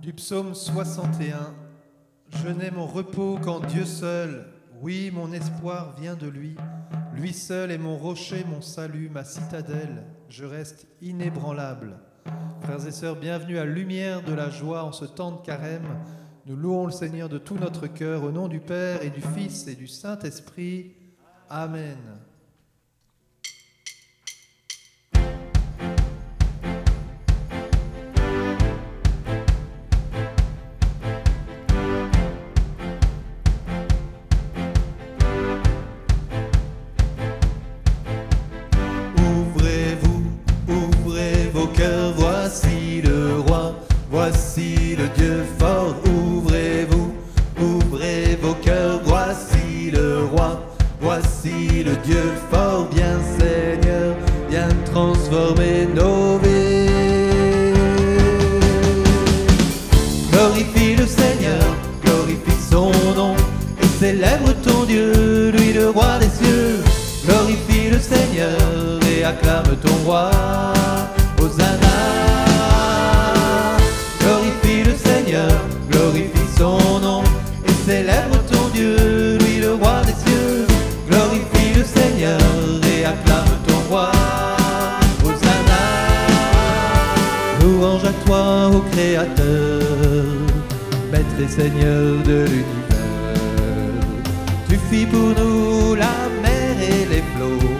Du psaume 61. Je n'ai mon repos qu'en Dieu seul. Oui, mon espoir vient de lui. Lui seul est mon rocher, mon salut, ma citadelle. Je reste inébranlable. Frères et sœurs, bienvenue à Lumière de la joie en ce temps de carême. Nous louons le Seigneur de tout notre cœur au nom du Père et du Fils et du Saint-Esprit. Amen. Célèbre ton Dieu, lui le roi des cieux. Glorifie le Seigneur et acclame ton roi, Hosanna. Louange à toi, ô Créateur, Maître et Seigneur de l'univers. Tu fis pour nous la mer et les flots,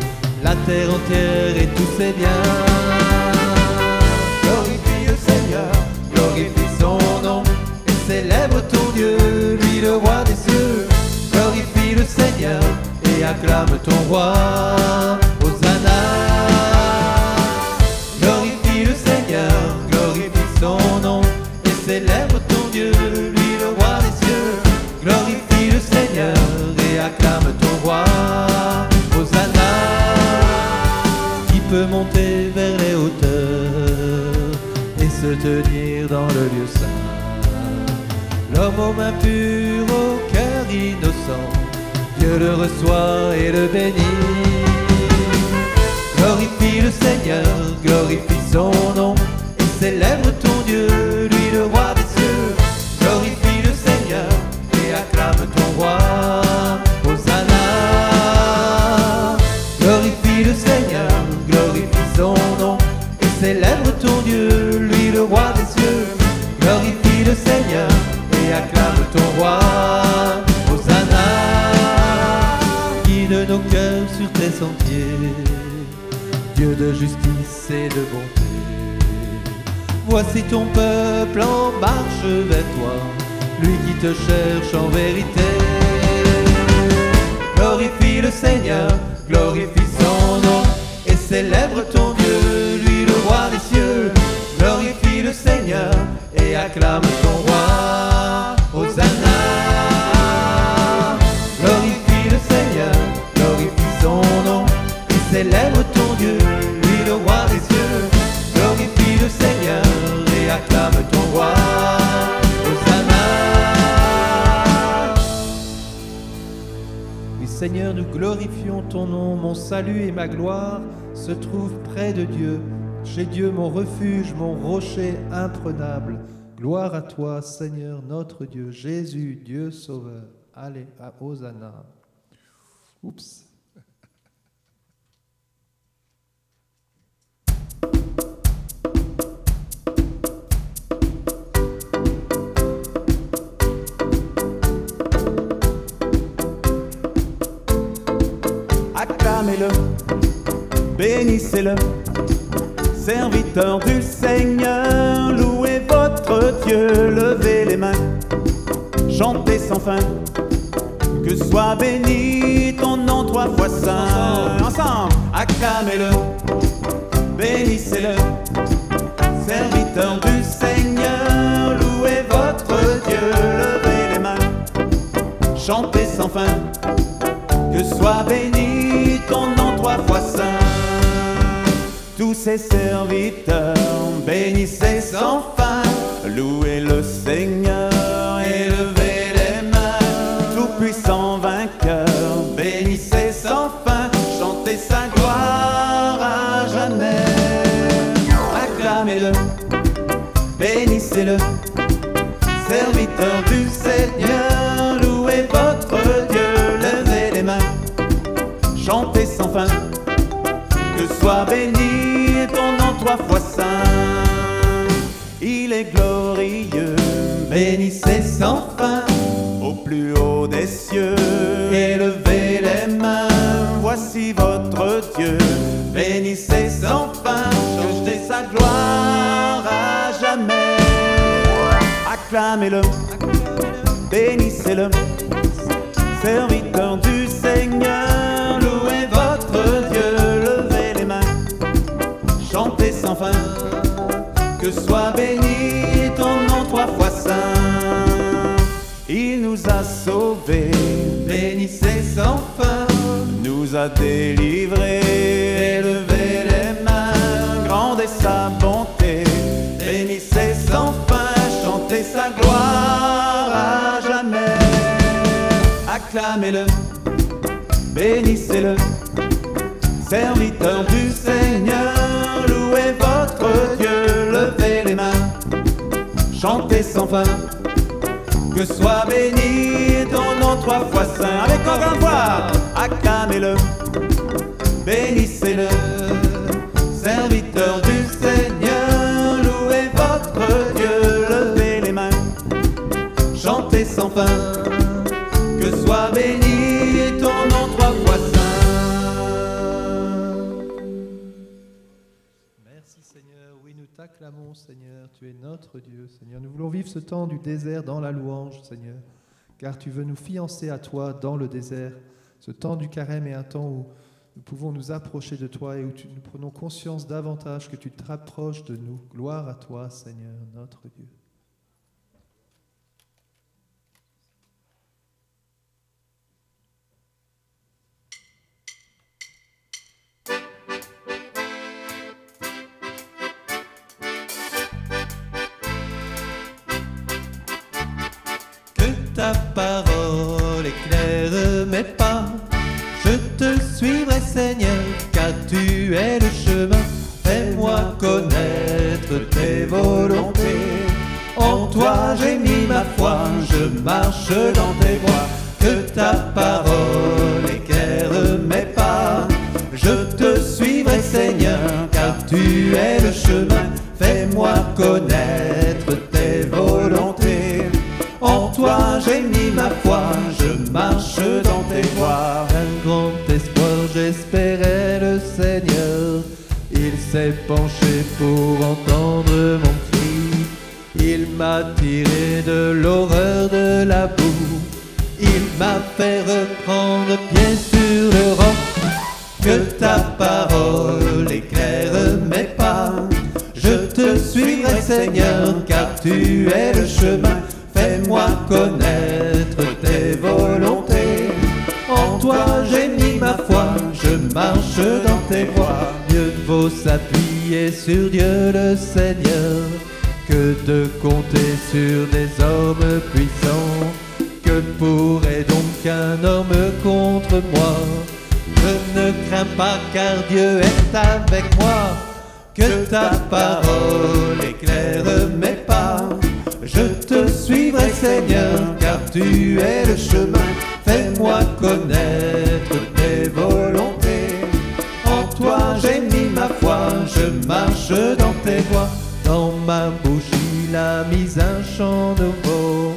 la terre entière et tous ses biens. Acclame ton roi, Hosanna. Glorifie le Seigneur, glorifie son nom, et célèbre ton Dieu, lui le roi des cieux. Glorifie le Seigneur et acclame ton roi, Hosanna. Qui peut monter vers les hauteurs et se tenir dans le lieu saint? L'homme aux mains pures, au cœur innocent, Dieu le reçoit et le bénit. Glorifie le Seigneur, glorifie son nom, et célèbre ton Dieu, de justice et de bonté. Voici ton peuple en marche vers toi, lui qui te cherche en vérité. Glorifie le Seigneur, glorifie son nom, et célèbre ton Dieu, lui le roi des cieux. Glorifie le Seigneur et acclame ton roi, glorifions ton nom, mon salut et ma gloire se trouvent près de Dieu. Chez Dieu mon refuge, mon rocher imprenable. Gloire à toi, Seigneur notre Dieu, Jésus, Dieu sauveur. Allez, à Hosanna. Oups. Acclamez-le, bénissez-le, serviteur du Seigneur, louez votre Dieu, levez les mains, chantez sans fin, que soit béni ton nom trois fois saint. Ensemble, acclamez-le, bénissez-le, serviteur du Seigneur, louez votre Dieu, levez les mains, chantez sans fin. Que soit béni ton nom trois fois saint. Tous ses serviteurs, bénissez sans fin, louez le Seigneur Bénissez sans fin, au plus haut des cieux. élevez les mains. Voici votre Dieu, bénissez sans fin, chantez sa gloire à jamais. Acclamez-le, bénissez-le, serviteur du Seigneur, louez votre Dieu, levez les mains, chantez sans fin, que soit béni trois fois saint. Il nous a sauvés, Bénissez sans fin, nous a délivrés. Élevez les mains, grande est sa bonté. Bénissez sans fin, chantez sa gloire à jamais. Acclamez-le, bénissez-le, serviteur du Seigneur. Louez votre Dieu, levez les mains, sans fin. Que soit béni ton nom trois fois saint. Avec encore une fois, acclamez-le, bénissez-le, serviteur du Seigneur. Louez votre Dieu, levez les mains, chantez sans fin. Que soit béni t'acclamons Seigneur, tu es notre Dieu Seigneur. Nous voulons vivre ce temps du désert dans la louange Seigneur, car tu veux nous fiancer à toi dans le désert. Ce temps du carême est un temps où nous pouvons nous approcher de toi et où nous prenons conscience davantage que tu te rapproches de nous. Gloire à toi Seigneur, notre Dieu. Connaître tes volontés. En toi j'ai mis ma foi, je marche dans tes voies. Que ta parole éclaire mes pas. Je te suivrai, Seigneur, car tu es le chemin. Fais-moi connaître tes volontés. En toi j'ai mis ma foi, je marche dans tes voies. Un grand espoir, j'espérais le Seigneur. Il s'est penché pour entendre mon cri. Il m'a tiré de l'horreur de la boue. Il m'a fait reprendre pied sur le roc. Que ta parole éclaire mes pas. Je te suivrai, Seigneur, car tu es le chemin. Fais-moi connaître tes volontés. En toi j'ai mis ma foi, je marche dans tes voies. Mieux vaut s'appuyer sur Dieu le Seigneur que de compter sur des hommes puissants. Que pourrait donc un homme contre moi? Je ne crains pas car Dieu est avec moi. Que ta parole éclaire mes pas. Je te suivrai Seigneur car tu es le chemin. Fais-moi connaître tes volontés. En toi j'ai je marche dans tes voies. Dans ma bouche il a mis un chant nouveau,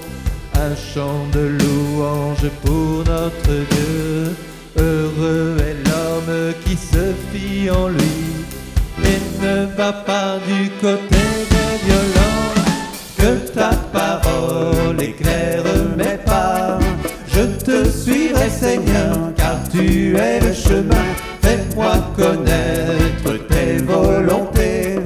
un chant de louange pour notre Dieu. Heureux est l'homme qui se fie en lui et ne va pas du côté des violents. Que ta parole éclaire mes pas. Je te suivrai, Seigneur, car tu es le chemin. Fais-moi connaître volontés.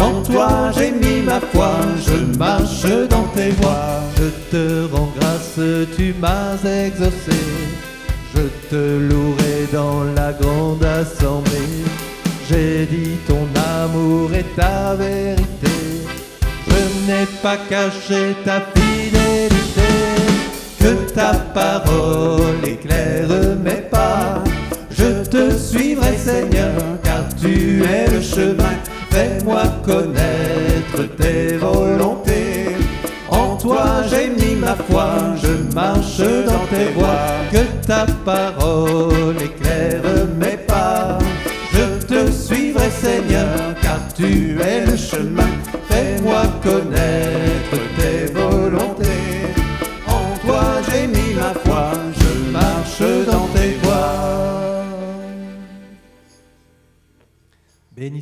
En toi j'ai mis ma foi, je marche dans tes voies. Je te rends grâce, tu m'as exaucé. Je te louerai dans la grande assemblée. J'ai dit ton amour et ta vérité. Je n'ai pas caché ta fidélité. Que ta parole éclaire mes pas. Je te suivrai, Seigneur, tu es le chemin. Fais-moi connaître tes volontés. En toi j'ai mis ma foi, je marche dans tes voies. Que ta parole éclaire mes pas. Je te suivrai, tu es le chemin.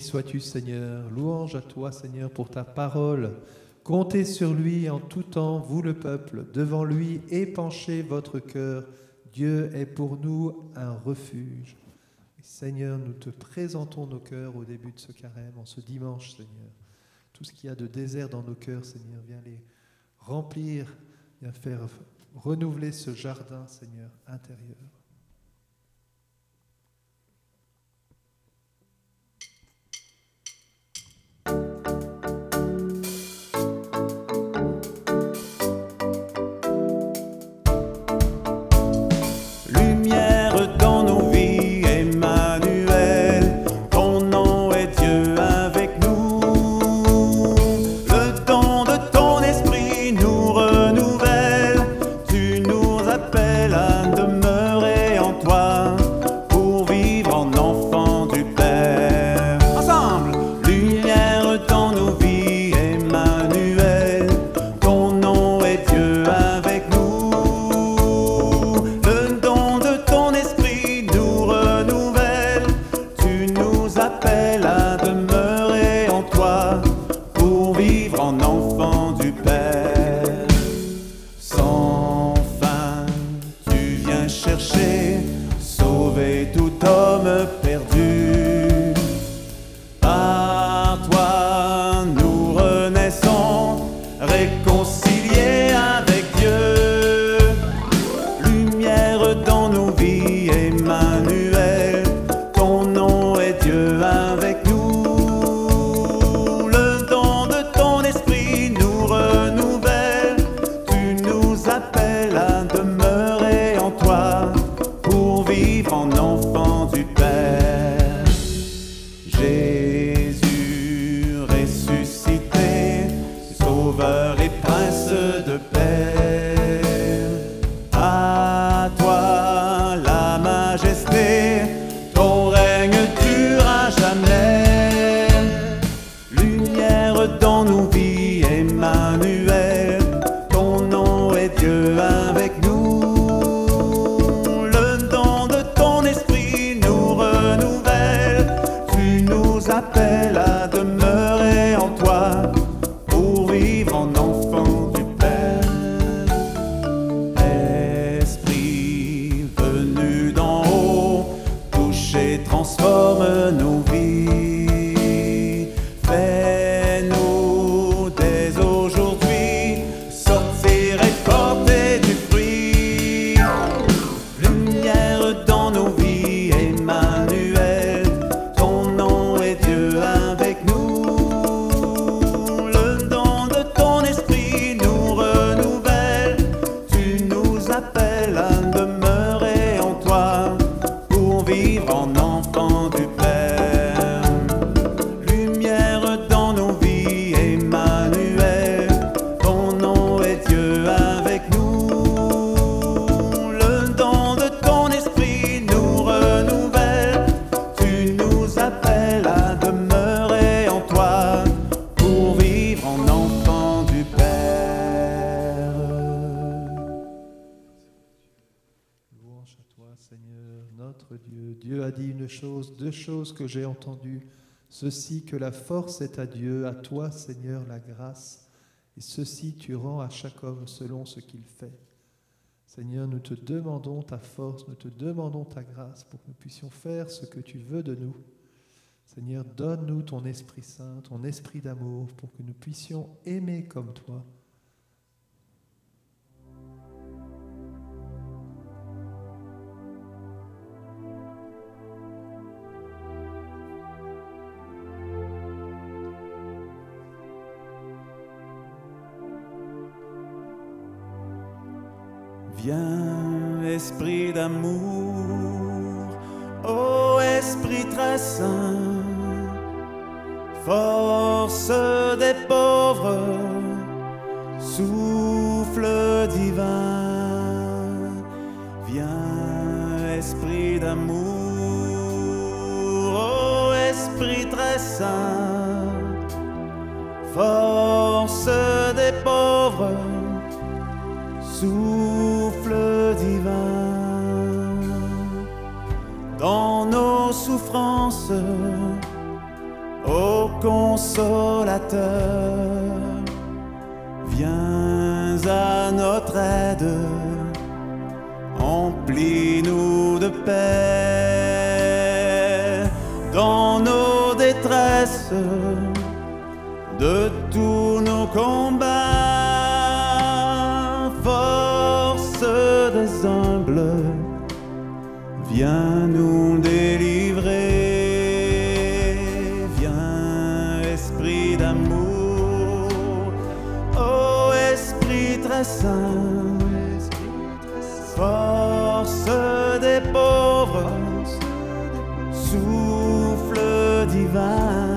Sois-tu Seigneur, louange à toi Seigneur pour ta parole. Comptez sur lui en tout temps, vous le peuple, devant lui épanchez votre cœur. Dieu est pour nous un refuge. Seigneur, nous te présentons nos cœurs au début de ce carême, en ce dimanche, Seigneur. Tout ce qu'il y a de désert dans nos cœurs, Seigneur, viens les remplir, viens faire renouveler ce jardin, Seigneur, intérieur. Appelles à demeurer deux choses que j'ai entendues. Ceci, que la force est à Dieu, à toi, Seigneur, la grâce. Et ceci, tu rends à chaque homme selon ce qu'il fait. Seigneur, nous te demandons ta force, nous te demandons ta grâce pour que nous puissions faire ce que tu veux de nous. Seigneur, donne-nous ton Esprit Saint, ton Esprit d'amour, pour que nous puissions aimer comme toi. D'amour, ô esprit très saint, force des pauvres, souffle divin. Viens, esprit d'amour, ô esprit très saint, viens à notre aide, emplis-nous de paix. Dans nos détresses de tous nos combats, force des humbles, viens force des pauvres, souffle divin.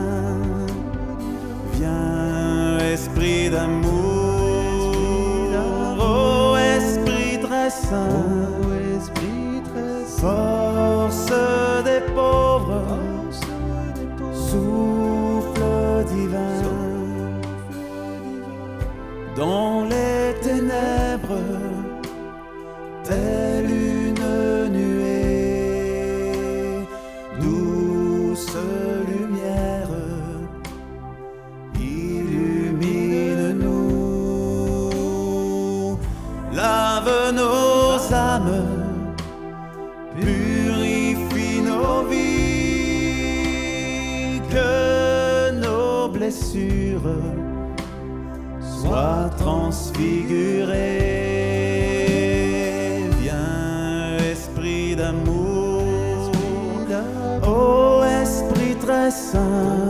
Viens, esprit d'amour, ô esprit très saint, force des pauvres, souffle divin. Dans soient transfigurées. Viens, esprit d'amour, ô esprit très saint,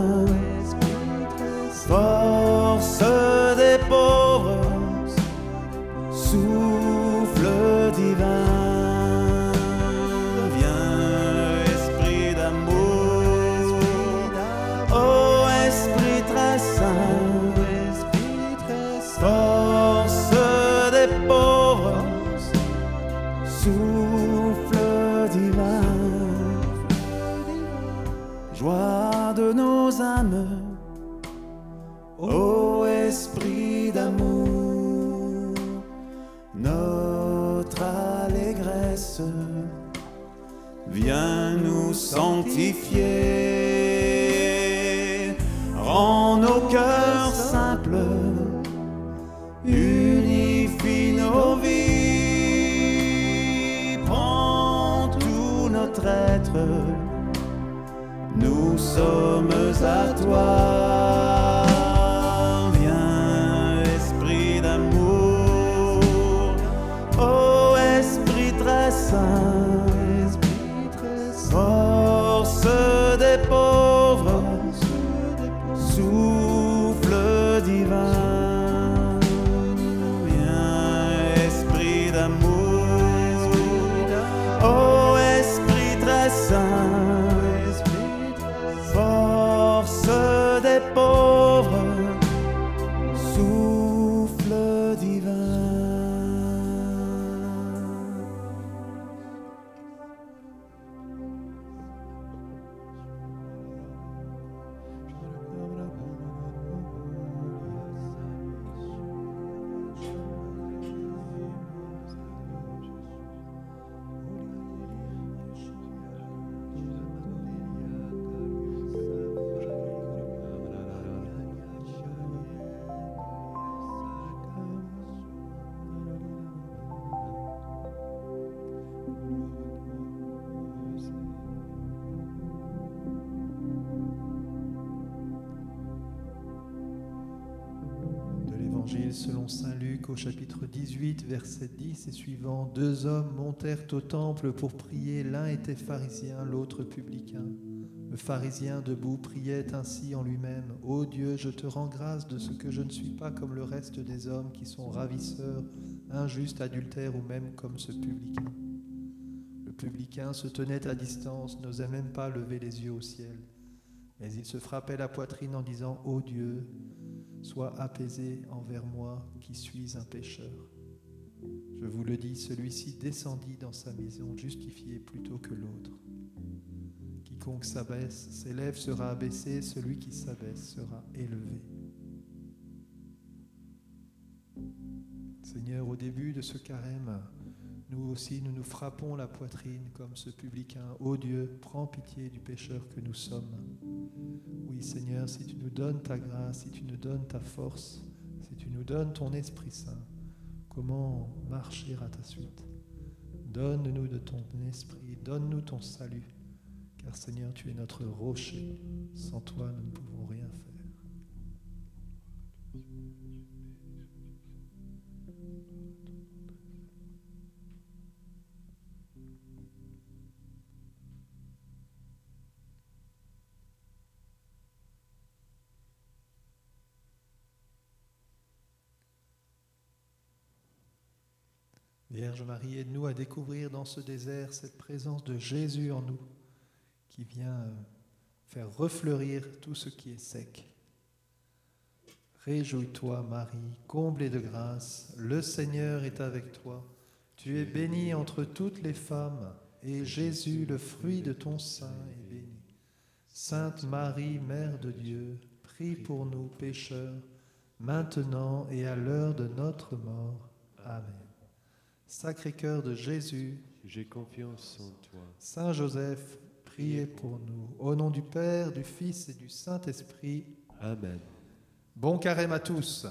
ô esprit d'amour, notre allégresse, viens nous sanctifier, rends nos cœurs simples unifie nos vies, prends tout notre être, nous sommes à toi. Selon Saint Luc au chapitre 18, verset 10 et suivant, deux hommes montèrent au temple pour prier, l'un était pharisien, l'autre publicain. Le pharisien debout priait ainsi en lui-même, Ô Dieu, je te rends grâce de ce que je ne suis pas comme le reste des hommes qui sont ravisseurs, injustes, adultères ou même comme ce publicain. Le publicain se tenait à distance, n'osait même pas lever les yeux au ciel. Mais il se frappait la poitrine en disant, Ô Dieu, Sois apaisé envers moi qui suis un pécheur. Je vous le dis, celui-ci descendit dans sa maison justifié plutôt que l'autre. Quiconque s'abaisse, s'élève sera abaissé, celui qui s'abaisse sera élevé. Seigneur, au début de ce carême, nous aussi, nous nous frappons la poitrine comme ce publicain. Ô Dieu, prends pitié du pécheur que nous sommes. Seigneur, si tu nous donnes ta grâce, si tu nous donnes ta force, si tu nous donnes ton Esprit Saint, comment marcher à ta suite? Donne-nous de ton esprit, donne-nous ton salut, car Seigneur, tu es notre rocher. Sans toi, nous ne pouvons rien Marie, aide-nous à découvrir dans ce désert cette présence de Jésus en nous qui vient euh, faire refleurir tout ce qui est sec. Réjouis-toi Marie, comblée de grâce, le Seigneur est avec toi. Tu es bénie entre toutes les femmes, et Jésus, le fruit de ton sein, est béni. Sainte Marie, Mère de Dieu, prie pour nous pécheurs, maintenant et à l'heure de notre mort. Amen. Sacré-Cœur de Jésus, j'ai confiance en toi. Saint Joseph, priez pour nous. Au nom du Père, du Fils et du Saint-Esprit. Amen. Bon carême à tous.